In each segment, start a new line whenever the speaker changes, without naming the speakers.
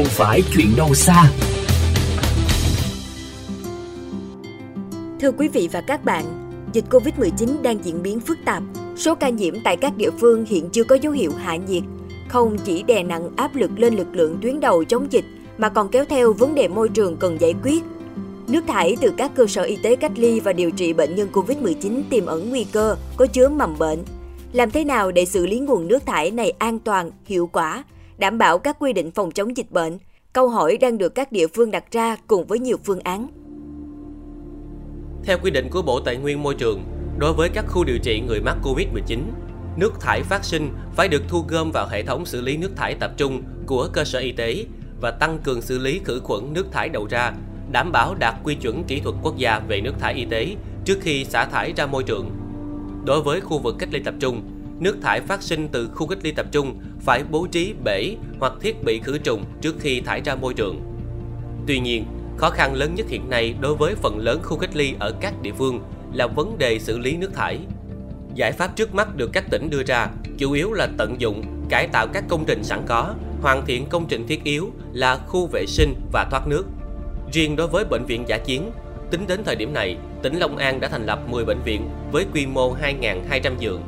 không phải chuyện đâu xa.
Thưa quý vị và các bạn, dịch Covid-19 đang diễn biến phức tạp. Số ca nhiễm tại các địa phương hiện chưa có dấu hiệu hạ nhiệt, không chỉ đè nặng áp lực lên lực lượng tuyến đầu chống dịch mà còn kéo theo vấn đề môi trường cần giải quyết. Nước thải từ các cơ sở y tế cách ly và điều trị bệnh nhân COVID-19 tiềm ẩn nguy cơ có chứa mầm bệnh. Làm thế nào để xử lý nguồn nước thải này an toàn, hiệu quả, đảm bảo các quy định phòng chống dịch bệnh? Câu hỏi đang được các địa phương đặt ra cùng với nhiều phương án.
Theo quy định của Bộ Tài nguyên Môi trường, đối với các khu điều trị người mắc COVID-19, nước thải phát sinh phải được thu gom vào hệ thống xử lý nước thải tập trung của cơ sở y tế và tăng cường xử lý khử khuẩn nước thải đầu ra, đảm bảo đạt quy chuẩn kỹ thuật quốc gia về nước thải y tế trước khi xả thải ra môi trường. Đối với khu vực cách ly tập trung, nước thải phát sinh từ khu cách ly tập trung phải bố trí bể hoặc thiết bị khử trùng trước khi thải ra môi trường. Tuy nhiên, khó khăn lớn nhất hiện nay đối với phần lớn khu cách ly ở các địa phương là vấn đề xử lý nước thải. Giải pháp trước mắt được các tỉnh đưa ra chủ yếu là tận dụng, cải tạo các công trình sẵn có, hoàn thiện công trình thiết yếu là khu vệ sinh và thoát nước. Riêng đối với bệnh viện giả chiến, tính đến thời điểm này, tỉnh Long An đã thành lập 10 bệnh viện với quy mô 2.200 giường.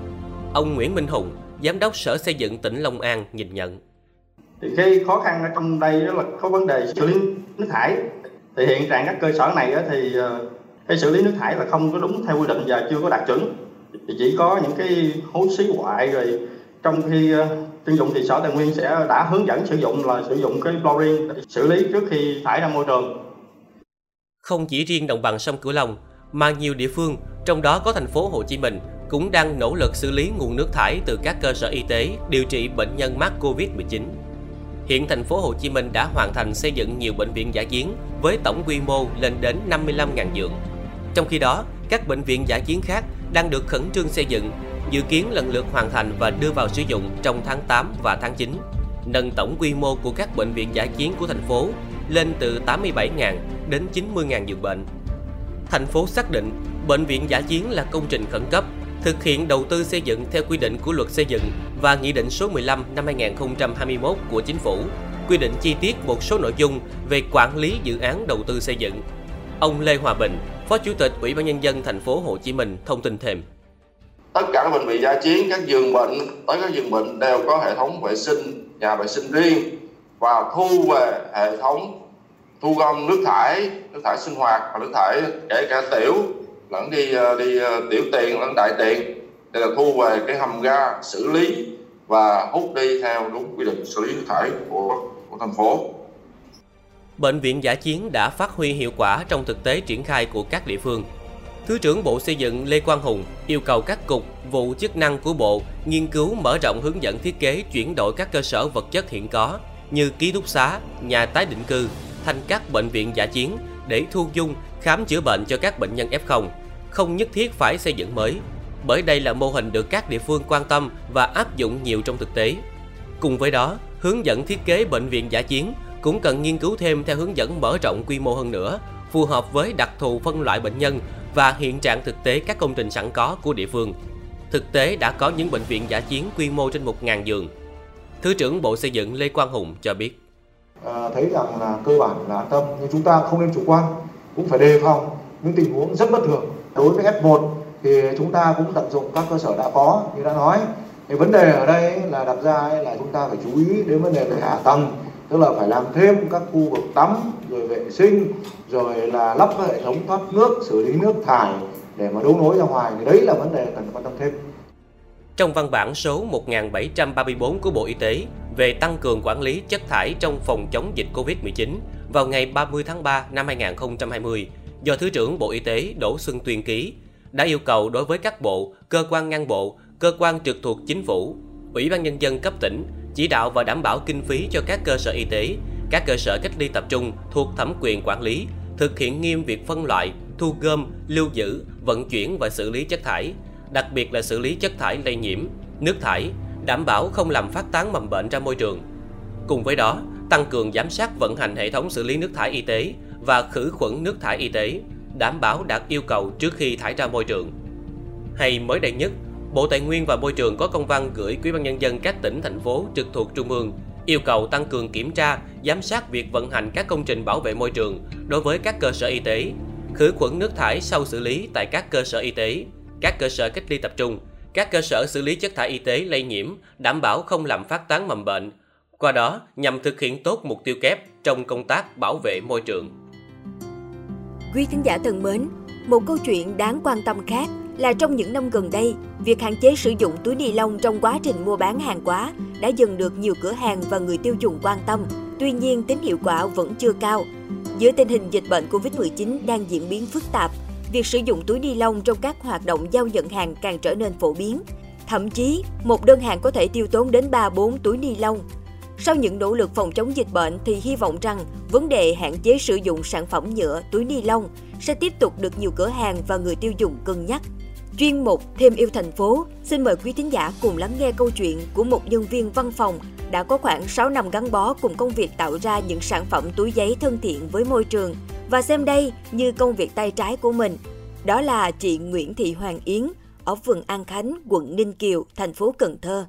Ông Nguyễn Minh Hùng, Giám đốc Sở Xây dựng tỉnh Long An nhìn nhận.
Thì cái khó khăn ở trong đây đó là có vấn đề xử lý nước thải. Thì hiện trạng các cơ sở này thì ờ, cái xử lý nước thải là không có đúng theo quy định và chưa có đạt chuẩn. Thì chỉ có những cái hố xí hoại rồi trong khi ờ, chuyên dụng thì sở tài nguyên sẽ đã hướng dẫn sử dụng là sử dụng cái chlorine để xử lý trước khi thải ra môi trường
không chỉ riêng đồng bằng sông Cửu Long mà nhiều địa phương trong đó có thành phố Hồ Chí Minh cũng đang nỗ lực xử lý nguồn nước thải từ các cơ sở y tế điều trị bệnh nhân mắc Covid-19. Hiện thành phố Hồ Chí Minh đã hoàn thành xây dựng nhiều bệnh viện giả chiến với tổng quy mô lên đến 55.000 giường. Trong khi đó, các bệnh viện giả chiến khác đang được khẩn trương xây dựng, dự kiến lần lượt hoàn thành và đưa vào sử dụng trong tháng 8 và tháng 9, nâng tổng quy mô của các bệnh viện giả chiến của thành phố lên từ 87.000 đến 90.000 giường bệnh. Thành phố xác định bệnh viện giả chiến là công trình khẩn cấp, thực hiện đầu tư xây dựng theo quy định của luật xây dựng và Nghị định số 15 năm 2021 của Chính phủ, quy định chi tiết một số nội dung về quản lý dự án đầu tư xây dựng. Ông Lê Hòa Bình, Phó Chủ tịch Ủy ban nhân dân thành phố Hồ Chí Minh thông tin thêm.
Tất cả các bệnh viện gia chiến, các giường bệnh, tới các giường bệnh đều có hệ thống vệ sinh, nhà vệ sinh riêng và thu về hệ thống thu gom nước thải nước thải sinh hoạt và nước thải kể cả tiểu lẫn đi ờ, đi ờ, tiểu tiền lẫn đại tiền để là thu về cái hầm ga xử lý và hút đi theo đúng quy định xử lý thải của của thành phố.
Bệnh viện giả chiến đã phát huy hiệu quả trong thực tế triển khai của các địa phương. Thứ trưởng Bộ Xây dựng Lê Quang Hùng yêu cầu các cục, vụ chức năng của Bộ nghiên cứu mở rộng hướng dẫn thiết kế chuyển đổi các cơ sở vật chất hiện có như ký túc xá, nhà tái định cư, thành các bệnh viện giả chiến để thu dung khám chữa bệnh cho các bệnh nhân F0, không nhất thiết phải xây dựng mới, bởi đây là mô hình được các địa phương quan tâm và áp dụng nhiều trong thực tế. Cùng với đó, hướng dẫn thiết kế bệnh viện giả chiến cũng cần nghiên cứu thêm theo hướng dẫn mở rộng quy mô hơn nữa, phù hợp với đặc thù phân loại bệnh nhân và hiện trạng thực tế các công trình sẵn có của địa phương. Thực tế đã có những bệnh viện giả chiến quy mô trên 1.000 giường. Thứ trưởng Bộ Xây dựng Lê Quang Hùng cho biết.
À, thấy rằng là cơ bản là an tâm nhưng chúng ta không nên chủ quan cũng phải đề phòng những tình huống rất bất thường đối với F1 thì chúng ta cũng tận dụng các cơ sở đã có như đã nói. Thì vấn đề ở đây là đặt ra là chúng ta phải chú ý đến vấn đề về hạ tầng, tức là phải làm thêm các khu vực tắm, rồi vệ sinh, rồi là lắp các hệ thống thoát nước, xử lý nước thải để mà đấu nối ra ngoài. Thì đấy là vấn đề cần quan tâm thêm.
Trong văn bản số 1734 của Bộ Y tế về tăng cường quản lý chất thải trong phòng chống dịch COVID-19 vào ngày 30 tháng 3 năm 2020 do Thứ trưởng Bộ Y tế Đỗ Xuân Tuyên ký, đã yêu cầu đối với các bộ, cơ quan ngang bộ, cơ quan trực thuộc chính phủ, Ủy ban Nhân dân cấp tỉnh chỉ đạo và đảm bảo kinh phí cho các cơ sở y tế, các cơ sở cách ly tập trung thuộc thẩm quyền quản lý, thực hiện nghiêm việc phân loại, thu gom, lưu giữ, vận chuyển và xử lý chất thải, đặc biệt là xử lý chất thải lây nhiễm, nước thải, đảm bảo không làm phát tán mầm bệnh ra môi trường. Cùng với đó, tăng cường giám sát vận hành hệ thống xử lý nước thải y tế và khử khuẩn nước thải y tế, đảm bảo đạt yêu cầu trước khi thải ra môi trường. Hay mới đây nhất, Bộ Tài nguyên và Môi trường có công văn gửi Ủy ban nhân dân các tỉnh thành phố trực thuộc trung ương yêu cầu tăng cường kiểm tra, giám sát việc vận hành các công trình bảo vệ môi trường đối với các cơ sở y tế, khử khuẩn nước thải sau xử lý tại các cơ sở y tế, các cơ sở cách ly tập trung, các cơ sở xử lý chất thải y tế lây nhiễm, đảm bảo không làm phát tán mầm bệnh. Qua đó, nhằm thực hiện tốt mục tiêu kép trong công tác bảo vệ môi trường.
Quý thính giả thân mến, một câu chuyện đáng quan tâm khác là trong những năm gần đây, việc hạn chế sử dụng túi ni lông trong quá trình mua bán hàng hóa đã dần được nhiều cửa hàng và người tiêu dùng quan tâm. Tuy nhiên, tính hiệu quả vẫn chưa cao. Giữa tình hình dịch bệnh COVID-19 đang diễn biến phức tạp, việc sử dụng túi ni lông trong các hoạt động giao nhận hàng càng trở nên phổ biến. Thậm chí, một đơn hàng có thể tiêu tốn đến 3-4 túi ni lông. Sau những nỗ lực phòng chống dịch bệnh thì hy vọng rằng vấn đề hạn chế sử dụng sản phẩm nhựa, túi ni lông sẽ tiếp tục được nhiều cửa hàng và người tiêu dùng cân nhắc. Chuyên mục Thêm yêu thành phố, xin mời quý thính giả cùng lắng nghe câu chuyện của một nhân viên văn phòng đã có khoảng 6 năm gắn bó cùng công việc tạo ra những sản phẩm túi giấy thân thiện với môi trường và xem đây như công việc tay trái của mình. Đó là chị Nguyễn Thị Hoàng Yến ở phường An Khánh, quận Ninh Kiều, thành phố Cần Thơ.